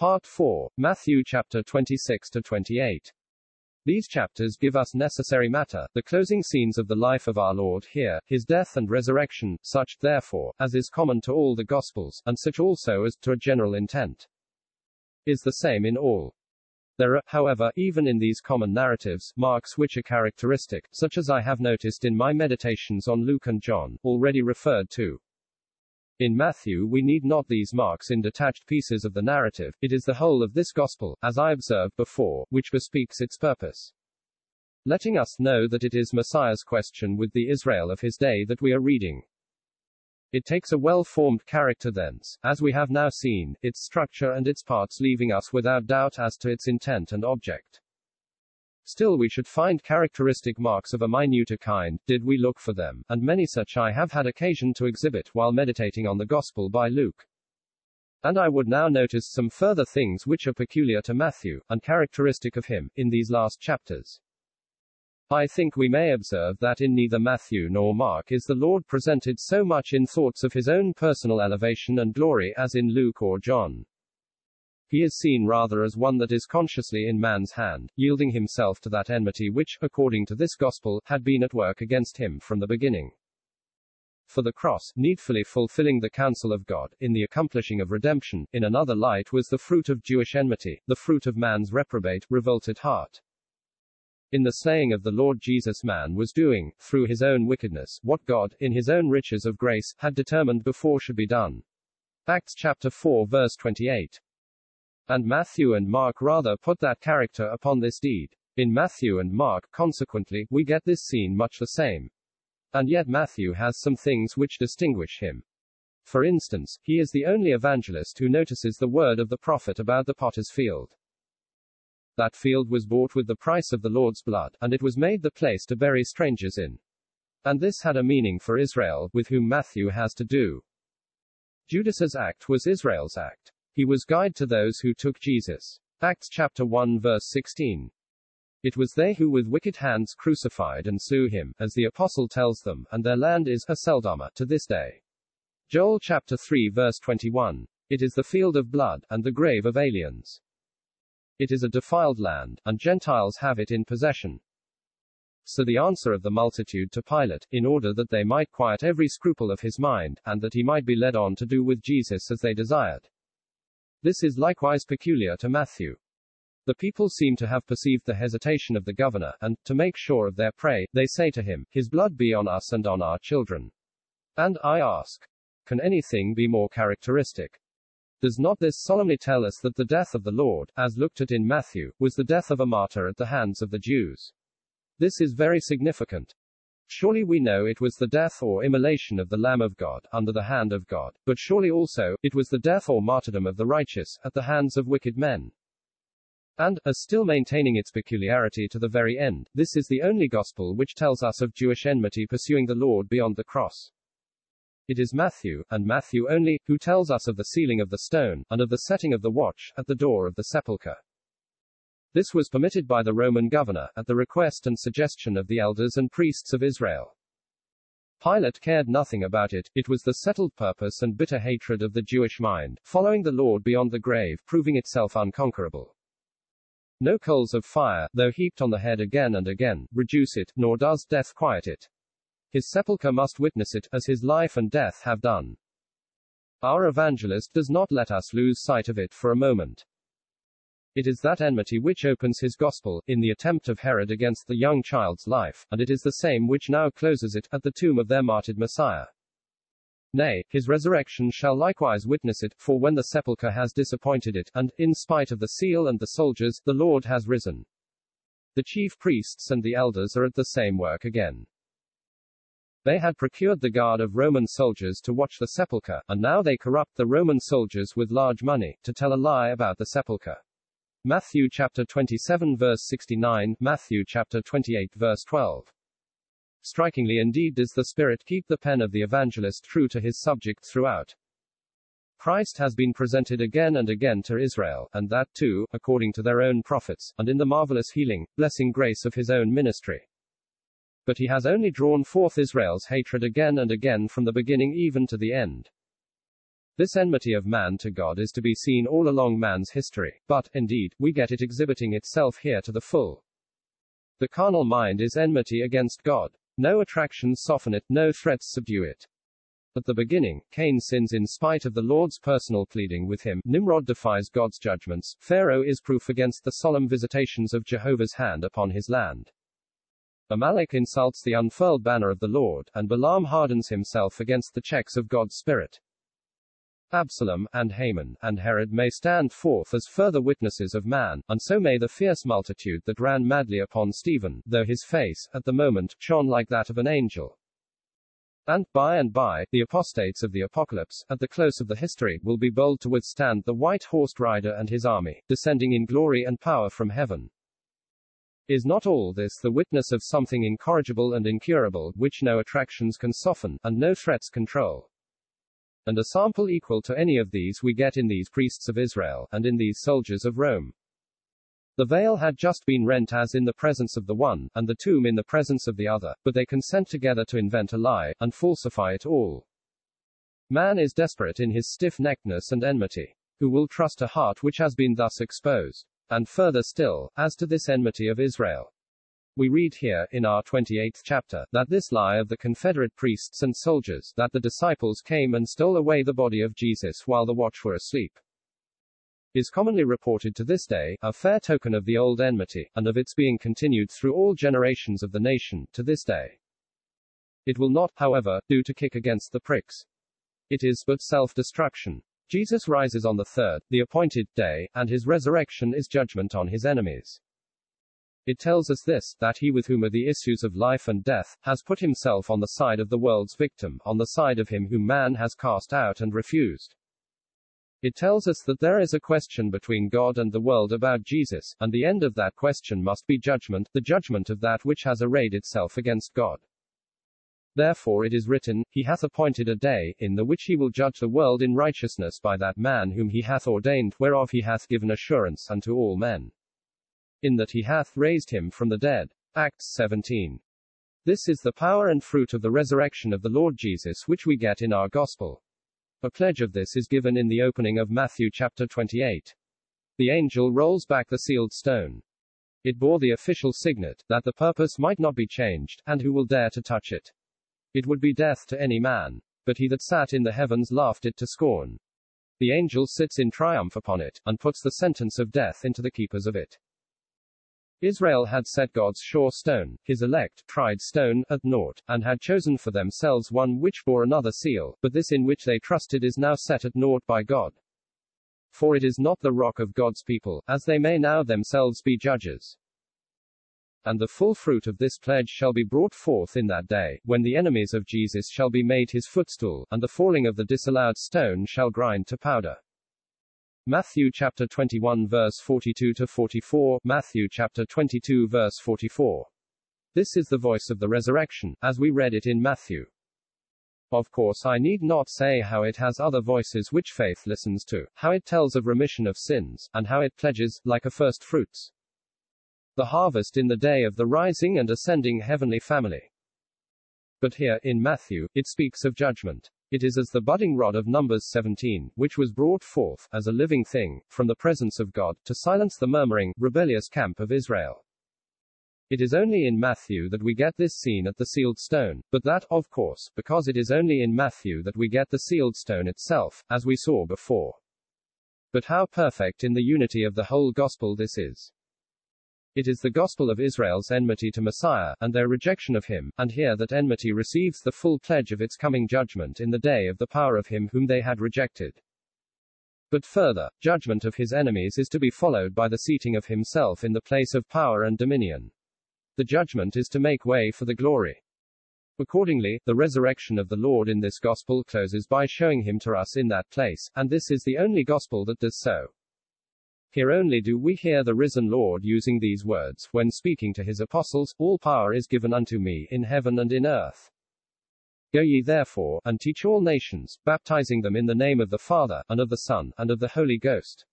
Part 4, Matthew chapter 26 to 28. These chapters give us necessary matter, the closing scenes of the life of our Lord here, his death and resurrection, such, therefore, as is common to all the Gospels, and such also as, to a general intent, is the same in all. There are, however, even in these common narratives, marks which are characteristic, such as I have noticed in my meditations on Luke and John, already referred to. In Matthew we need not these marks in detached pieces of the narrative, it is the whole of this gospel, as I observed before, which bespeaks its purpose. Letting us know that it is Messiah's question with the Israel of his day that we are reading. It takes a well-formed character thence, as we have now seen, its structure and its parts leaving us without doubt as to its intent and object. Still we should find characteristic marks of a minuter kind, did we look for them, and many such I have had occasion to exhibit while meditating on the Gospel by Luke. And I would now notice some further things which are peculiar to Matthew, and characteristic of him, in these last chapters. I think we may observe that in neither Matthew nor Mark is the Lord presented so much in thoughts of his own personal elevation and glory as in Luke or John. He is seen rather as one that is consciously in man's hand, yielding himself to that enmity which, according to this gospel, had been at work against him from the beginning. For the cross, needfully fulfilling the counsel of God, in the accomplishing of redemption, in another light was the fruit of Jewish enmity, the fruit of man's reprobate, revolted heart. In the slaying of the Lord Jesus man was doing, through his own wickedness, what God, in his own riches of grace, had determined before should be done. Acts chapter 4 verse 28. And Matthew and Mark rather put that character upon this deed. In Matthew and Mark, consequently, we get this scene much the same. And yet Matthew has some things which distinguish him. For instance, he is the only evangelist who notices the word of the prophet about the potter's field. That field was bought with the price of the Lord's blood, and it was made the place to bury strangers in. And this had a meaning for Israel, with whom Matthew has to do. Judas's act was Israel's act. He was guide to those who took Jesus. Acts chapter 1 verse 16. It was they who with wicked hands crucified and slew him, as the apostle tells them, and their land is Haceldama to this day. Joel chapter 3 verse 21. It is the field of blood, and the grave of aliens. It is a defiled land, and Gentiles have it in possession. So the answer of the multitude to Pilate, in order that they might quiet every scruple of his mind, and that he might be led on to do with Jesus as they desired. This is likewise peculiar to Matthew. The people seem to have perceived the hesitation of the governor, and, to make sure of their prey, they say to him, His blood be on us and on our children. And, I ask, can anything be more characteristic? Does not this solemnly tell us that the death of the Lord, as looked at in Matthew, was the death of a martyr at the hands of the Jews? This is very significant. Surely we know it was the death or immolation of the Lamb of God, under the hand of God, but surely also, it was the death or martyrdom of the righteous, at the hands of wicked men. And, as still maintaining its peculiarity to the very end, this is the only gospel which tells us of Jewish enmity pursuing the Lord beyond the cross. It is Matthew, and Matthew only, who tells us of the sealing of the stone, and of the setting of the watch, at the door of the sepulchre. This was permitted by the Roman governor, at the request and suggestion of the elders and priests of Israel. Pilate cared nothing about it, it was the settled purpose and bitter hatred of the Jewish mind, following the Lord beyond the grave, proving itself unconquerable. No coals of fire, though heaped on the head again and again, reduce it, nor does death quiet it. His sepulchre must witness it, as his life and death have done. Our evangelist does not let us lose sight of it for a moment. It is that enmity which opens his gospel, in the attempt of Herod against the young child's life, and it is the same which now closes it, at the tomb of their martyred Messiah. Nay, his resurrection shall likewise witness it, for when the sepulchre has disappointed it, and, in spite of the seal and the soldiers, the Lord has risen. The chief priests and the elders are at the same work again. They had procured the guard of Roman soldiers to watch the sepulchre, and now they corrupt the Roman soldiers with large money, to tell a lie about the sepulchre. Matthew chapter 27 verse 69, Matthew chapter 28 verse 12. Strikingly indeed does the Spirit keep the pen of the evangelist true to his subject throughout. Christ has been presented again and again to Israel, and that too, according to their own prophets, and in the marvelous healing, blessing grace of his own ministry. But he has only drawn forth Israel's hatred again and again from the beginning even to the end. This enmity of man to God is to be seen all along man's history, but, indeed, we get it exhibiting itself here to the full. The carnal mind is enmity against God. No attractions soften it, no threats subdue it. At the beginning, Cain sins in spite of the Lord's personal pleading with him. Nimrod defies God's judgments. Pharaoh is proof against the solemn visitations of Jehovah's hand upon his land. Amalek insults the unfurled banner of the Lord, and Balaam hardens himself against the checks of God's Spirit. Absalom, and Haman, and Herod may stand forth as further witnesses of man, and so may the fierce multitude that ran madly upon Stephen, though his face, at the moment, shone like that of an angel. And, by and by, the apostates of the apocalypse, at the close of the history, will be bold to withstand the white horsed rider and his army, descending in glory and power from heaven. Is not all this the witness of something incorrigible and incurable, which no attractions can soften, and no threats control? And a sample equal to any of these we get in these priests of Israel, and in these soldiers of Rome. The veil had just been rent as in the presence of the one, and the tomb in the presence of the other, but they consent together to invent a lie, and falsify it all. Man is desperate in his stiff neckedness and enmity. Who will trust a heart which has been thus exposed? And further still, as to this enmity of Israel. We read here, in our 28th chapter, that this lie of the Confederate priests and soldiers, that the disciples came and stole away the body of Jesus while the watch were asleep is commonly reported to this day, a fair token of the old enmity, and of its being continued through all generations of the nation, to this day. It will not, however, do to kick against the pricks. It is but self destruction. Jesus rises on the third, the appointed, day, and his resurrection is judgment on his enemies. It tells us this, that he with whom are the issues of life and death, has put himself on the side of the world's victim, on the side of him whom man has cast out and refused. It tells us that there is a question between God and the world about Jesus, and the end of that question must be judgment, the judgment of that which has arrayed itself against God. Therefore it is written, He hath appointed a day, in the which he will judge the world in righteousness by that man whom he hath ordained, whereof he hath given assurance unto all men. In that he hath raised him from the dead. Acts 17. This is the power and fruit of the resurrection of the Lord Jesus which we get in our gospel. A pledge of this is given in the opening of Matthew chapter 28. The angel rolls back the sealed stone. It bore the official signet, that the purpose might not be changed, and who will dare to touch it? It would be death to any man. But he that sat in the heavens laughed it to scorn. The angel sits in triumph upon it, and puts the sentence of death into the keepers of it. Israel had set God's sure stone, his elect, tried stone, at naught, and had chosen for themselves one which bore another seal, but this in which they trusted is now set at naught by God. For it is not the rock of God's people, as they may now themselves be judges. And the full fruit of this pledge shall be brought forth in that day, when the enemies of Jesus shall be made his footstool, and the falling of the disallowed stone shall grind to powder. Matthew chapter 21 verse 42 to 44, Matthew chapter 22 verse 44. This is the voice of the resurrection, as we read it in Matthew. Of course, I need not say how it has other voices which faith listens to, how it tells of remission of sins, and how it pledges, like a first fruits, the harvest in the day of the rising and ascending heavenly family. But here, in Matthew, it speaks of judgment. It is as the budding rod of Numbers 17, which was brought forth, as a living thing, from the presence of God, to silence the murmuring, rebellious camp of Israel. It is only in Matthew that we get this scene at the sealed stone, but that, of course, because it is only in Matthew that we get the sealed stone itself, as we saw before. But how perfect in the unity of the whole gospel this is. It is the gospel of Israel's enmity to Messiah, and their rejection of him, and here that enmity receives the full pledge of its coming judgment in the day of the power of him whom they had rejected. But further, judgment of his enemies is to be followed by the seating of himself in the place of power and dominion. The judgment is to make way for the glory. Accordingly, the resurrection of the Lord in this gospel closes by showing him to us in that place, and this is the only gospel that does so. Here only do we hear the risen Lord using these words, when speaking to his apostles, All power is given unto me, in heaven and in earth. Go ye therefore, and teach all nations, baptizing them in the name of the Father, and of the Son, and of the Holy Ghost.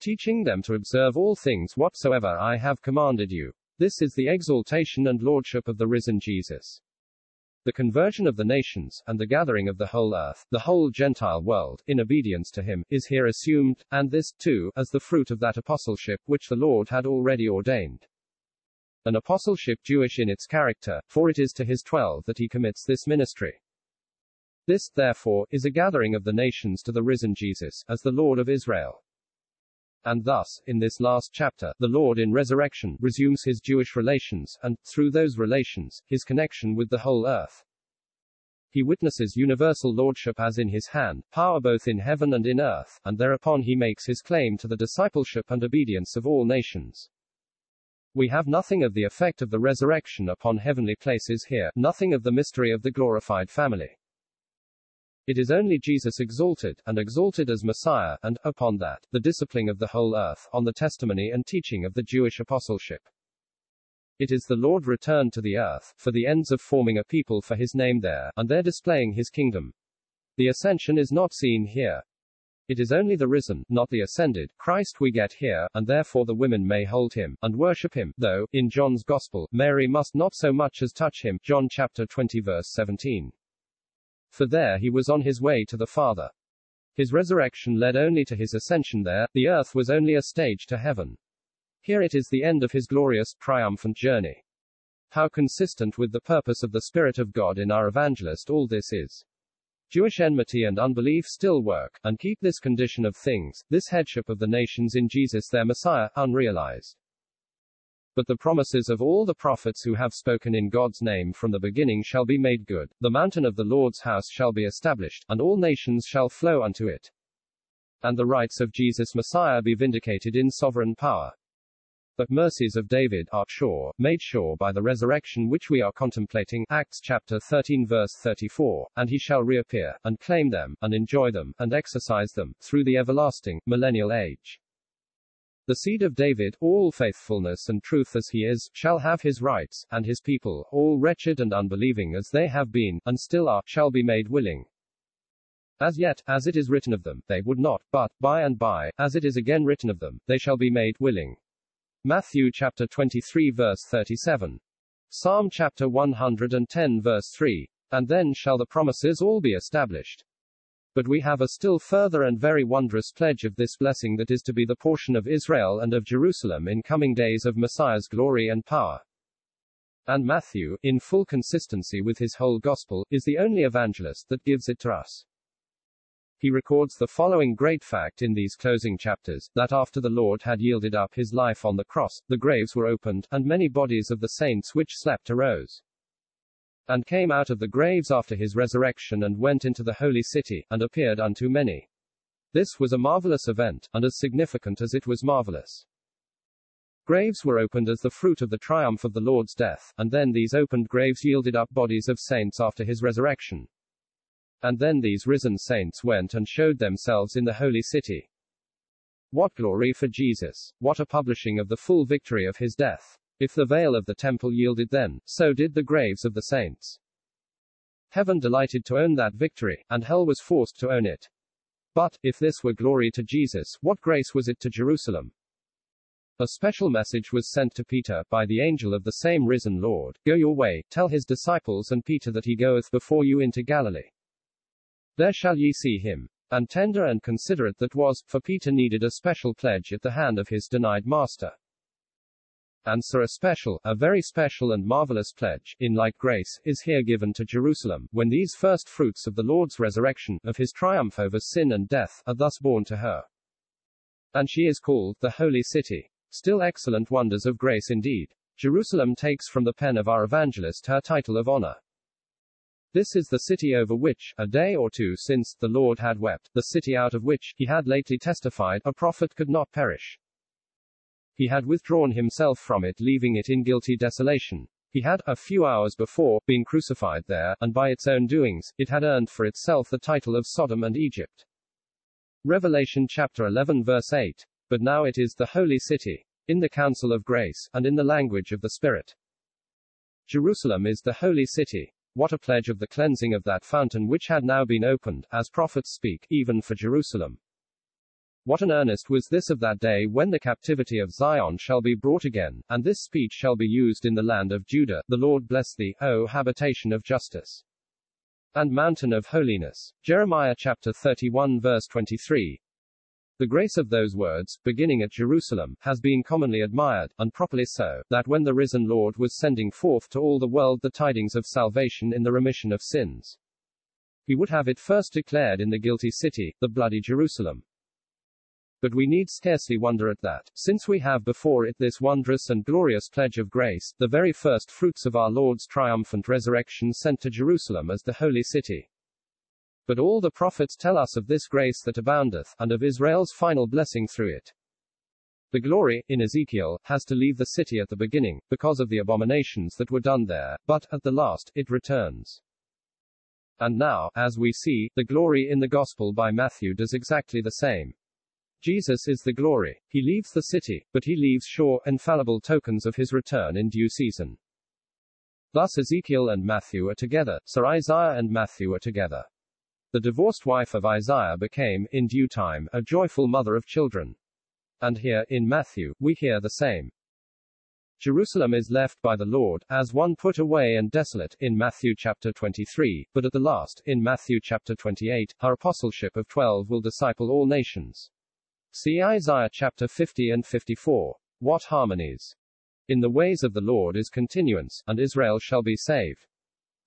Teaching them to observe all things whatsoever I have commanded you. This is the exaltation and lordship of the risen Jesus. The conversion of the nations, and the gathering of the whole earth, the whole Gentile world, in obedience to him, is here assumed, and this, too, as the fruit of that apostleship which the Lord had already ordained. An apostleship Jewish in its character, for it is to his twelve that he commits this ministry. This, therefore, is a gathering of the nations to the risen Jesus, as the Lord of Israel. And thus, in this last chapter, the Lord in resurrection resumes his Jewish relations, and, through those relations, his connection with the whole earth. He witnesses universal lordship as in his hand, power both in heaven and in earth, and thereupon he makes his claim to the discipleship and obedience of all nations. We have nothing of the effect of the resurrection upon heavenly places here, nothing of the mystery of the glorified family. It is only Jesus exalted, and exalted as Messiah, and, upon that, the disciplining of the whole earth, on the testimony and teaching of the Jewish apostleship. It is the Lord returned to the earth, for the ends of forming a people for his name there, and there displaying his kingdom. The ascension is not seen here. It is only the risen, not the ascended, Christ we get here, and therefore the women may hold him, and worship him, though, in John's Gospel, Mary must not so much as touch him, John chapter 20 verse 17 for there he was on his way to the Father. His resurrection led only to his ascension there, the earth was only a stage to heaven. Here it is the end of his glorious, triumphant journey. How consistent with the purpose of the Spirit of God in our evangelist all this is. Jewish enmity and unbelief still work, and keep this condition of things, this headship of the nations in Jesus their Messiah, unrealized. But the promises of all the prophets who have spoken in God's name from the beginning shall be made good. The mountain of the Lord's house shall be established, and all nations shall flow unto it. And the rights of Jesus Messiah be vindicated in sovereign power. But mercies of David are sure, made sure by the resurrection which we are contemplating, Acts chapter 13 verse 34, and he shall reappear, and claim them, and enjoy them, and exercise them, through the everlasting, millennial age. The seed of David, all faithfulness and truth as he is, shall have his rights, and his people, all wretched and unbelieving as they have been, and still are, shall be made willing. As yet, as it is written of them, they would not, but, by and by, as it is again written of them, they shall be made willing. Matthew chapter 23 verse 37. Psalm chapter 110 verse 3. And then shall the promises all be established. But we have a still further and very wondrous pledge of this blessing that is to be the portion of Israel and of Jerusalem in coming days of Messiah's glory and power. And Matthew, in full consistency with his whole gospel, is the only evangelist that gives it to us. He records the following great fact in these closing chapters that after the Lord had yielded up his life on the cross, the graves were opened, and many bodies of the saints which slept arose and came out of the graves after his resurrection and went into the holy city, and appeared unto many. This was a marvelous event, and as significant as it was marvelous. Graves were opened as the fruit of the triumph of the Lord's death, and then these opened graves yielded up bodies of saints after his resurrection. And then these risen saints went and showed themselves in the holy city. What glory for Jesus! What a publishing of the full victory of his death! If the veil of the temple yielded then, so did the graves of the saints. Heaven delighted to own that victory, and hell was forced to own it. But, if this were glory to Jesus, what grace was it to Jerusalem? A special message was sent to Peter, by the angel of the same risen Lord Go your way, tell his disciples and Peter that he goeth before you into Galilee. There shall ye see him. And tender and considerate that was, for Peter needed a special pledge at the hand of his denied master. Answer a special, a very special and marvelous pledge, in like grace, is here given to Jerusalem, when these first fruits of the Lord's resurrection, of his triumph over sin and death, are thus born to her. And she is called, the Holy City. Still excellent wonders of grace indeed. Jerusalem takes from the pen of our evangelist her title of honor. This is the city over which, a day or two since, the Lord had wept, the city out of which, he had lately testified, a prophet could not perish. He had withdrawn himself from it leaving it in guilty desolation. He had, a few hours before, been crucified there, and by its own doings, it had earned for itself the title of Sodom and Egypt. Revelation chapter 11 verse 8. But now it is the holy city, in the counsel of grace, and in the language of the Spirit. Jerusalem is the holy city. What a pledge of the cleansing of that fountain which had now been opened, as prophets speak, even for Jerusalem. What an earnest was this of that day when the captivity of Zion shall be brought again, and this speech shall be used in the land of Judah, the Lord bless thee, O habitation of justice and mountain of holiness. Jeremiah chapter 31 verse 23. The grace of those words, beginning at Jerusalem, has been commonly admired, and properly so, that when the risen Lord was sending forth to all the world the tidings of salvation in the remission of sins, he would have it first declared in the guilty city, the bloody Jerusalem. But we need scarcely wonder at that, since we have before it this wondrous and glorious pledge of grace, the very first fruits of our Lord's triumphant resurrection sent to Jerusalem as the holy city. But all the prophets tell us of this grace that aboundeth, and of Israel's final blessing through it. The glory, in Ezekiel, has to leave the city at the beginning, because of the abominations that were done there, but, at the last, it returns. And now, as we see, the glory in the Gospel by Matthew does exactly the same. Jesus is the glory. He leaves the city, but he leaves sure, infallible tokens of his return in due season. Thus Ezekiel and Matthew are together, Sir Isaiah and Matthew are together. The divorced wife of Isaiah became, in due time, a joyful mother of children. And here, in Matthew, we hear the same. Jerusalem is left by the Lord, as one put away and desolate, in Matthew chapter 23, but at the last, in Matthew chapter 28, her apostleship of twelve will disciple all nations. See Isaiah chapter 50 and 54. What harmonies! In the ways of the Lord is continuance, and Israel shall be saved.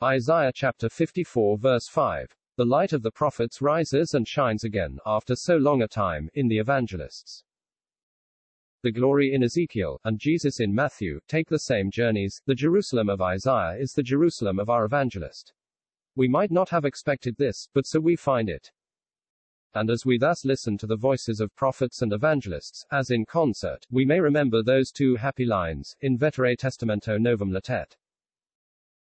Isaiah chapter 54 verse 5. The light of the prophets rises and shines again, after so long a time, in the evangelists. The glory in Ezekiel, and Jesus in Matthew, take the same journeys. The Jerusalem of Isaiah is the Jerusalem of our evangelist. We might not have expected this, but so we find it. And as we thus listen to the voices of prophets and evangelists, as in concert, we may remember those two happy lines, in Vetere Testamento Novum latet.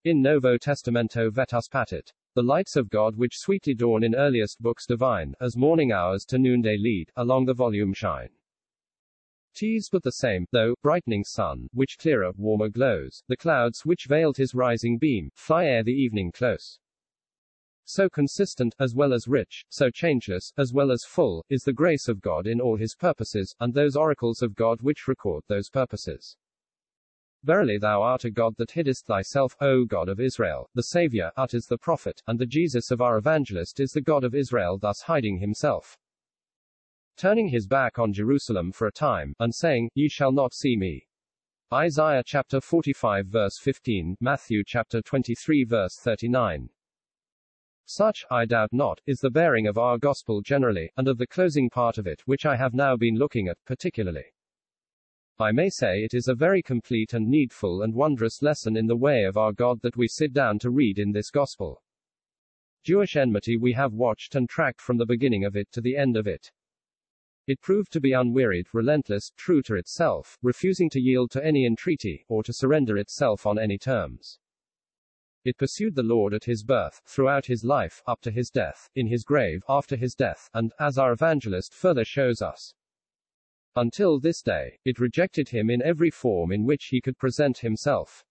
In Novo Testamento vetus patet. The lights of God which sweetly dawn in earliest books divine, as morning hours to noonday lead, along the volume shine. Tease but the same, though, brightening sun, which clearer, warmer glows, the clouds which veiled his rising beam, fly ere the evening close. So consistent, as well as rich, so changeless, as well as full, is the grace of God in all his purposes, and those oracles of God which record those purposes. Verily thou art a God that hiddest thyself, O God of Israel, the Saviour, utters the prophet, and the Jesus of our evangelist is the God of Israel thus hiding himself. Turning his back on Jerusalem for a time, and saying, Ye shall not see me. Isaiah chapter 45 verse 15, Matthew chapter 23 verse 39. Such, I doubt not, is the bearing of our gospel generally, and of the closing part of it, which I have now been looking at, particularly. I may say it is a very complete and needful and wondrous lesson in the way of our God that we sit down to read in this gospel. Jewish enmity we have watched and tracked from the beginning of it to the end of it. It proved to be unwearied, relentless, true to itself, refusing to yield to any entreaty, or to surrender itself on any terms. It pursued the Lord at his birth, throughout his life, up to his death, in his grave, after his death, and, as our evangelist further shows us, until this day, it rejected him in every form in which he could present himself.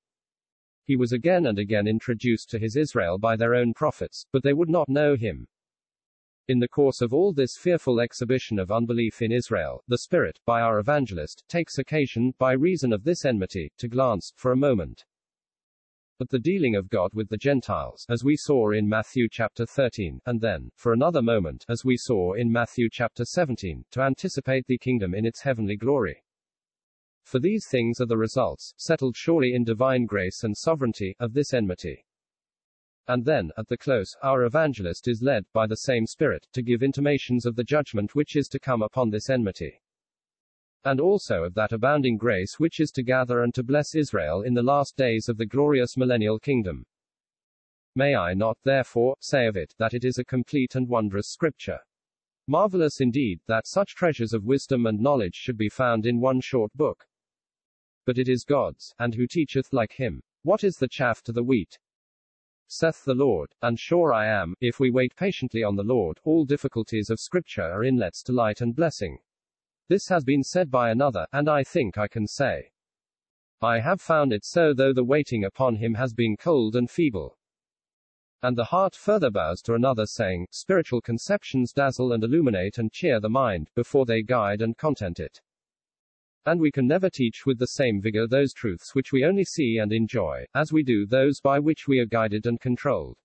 He was again and again introduced to his Israel by their own prophets, but they would not know him. In the course of all this fearful exhibition of unbelief in Israel, the Spirit, by our evangelist, takes occasion, by reason of this enmity, to glance, for a moment, but the dealing of God with the Gentiles, as we saw in Matthew chapter 13, and then, for another moment, as we saw in Matthew chapter 17, to anticipate the kingdom in its heavenly glory. For these things are the results, settled surely in divine grace and sovereignty, of this enmity. And then, at the close, our evangelist is led, by the same Spirit, to give intimations of the judgment which is to come upon this enmity and also of that abounding grace which is to gather and to bless Israel in the last days of the glorious millennial kingdom. May I not, therefore, say of it, that it is a complete and wondrous scripture. Marvelous indeed, that such treasures of wisdom and knowledge should be found in one short book. But it is God's, and who teacheth like him. What is the chaff to the wheat? Saith the Lord, and sure I am, if we wait patiently on the Lord, all difficulties of Scripture are inlets to light and blessing. This has been said by another, and I think I can say. I have found it so though the waiting upon him has been cold and feeble. And the heart further bows to another saying, Spiritual conceptions dazzle and illuminate and cheer the mind, before they guide and content it. And we can never teach with the same vigor those truths which we only see and enjoy, as we do those by which we are guided and controlled.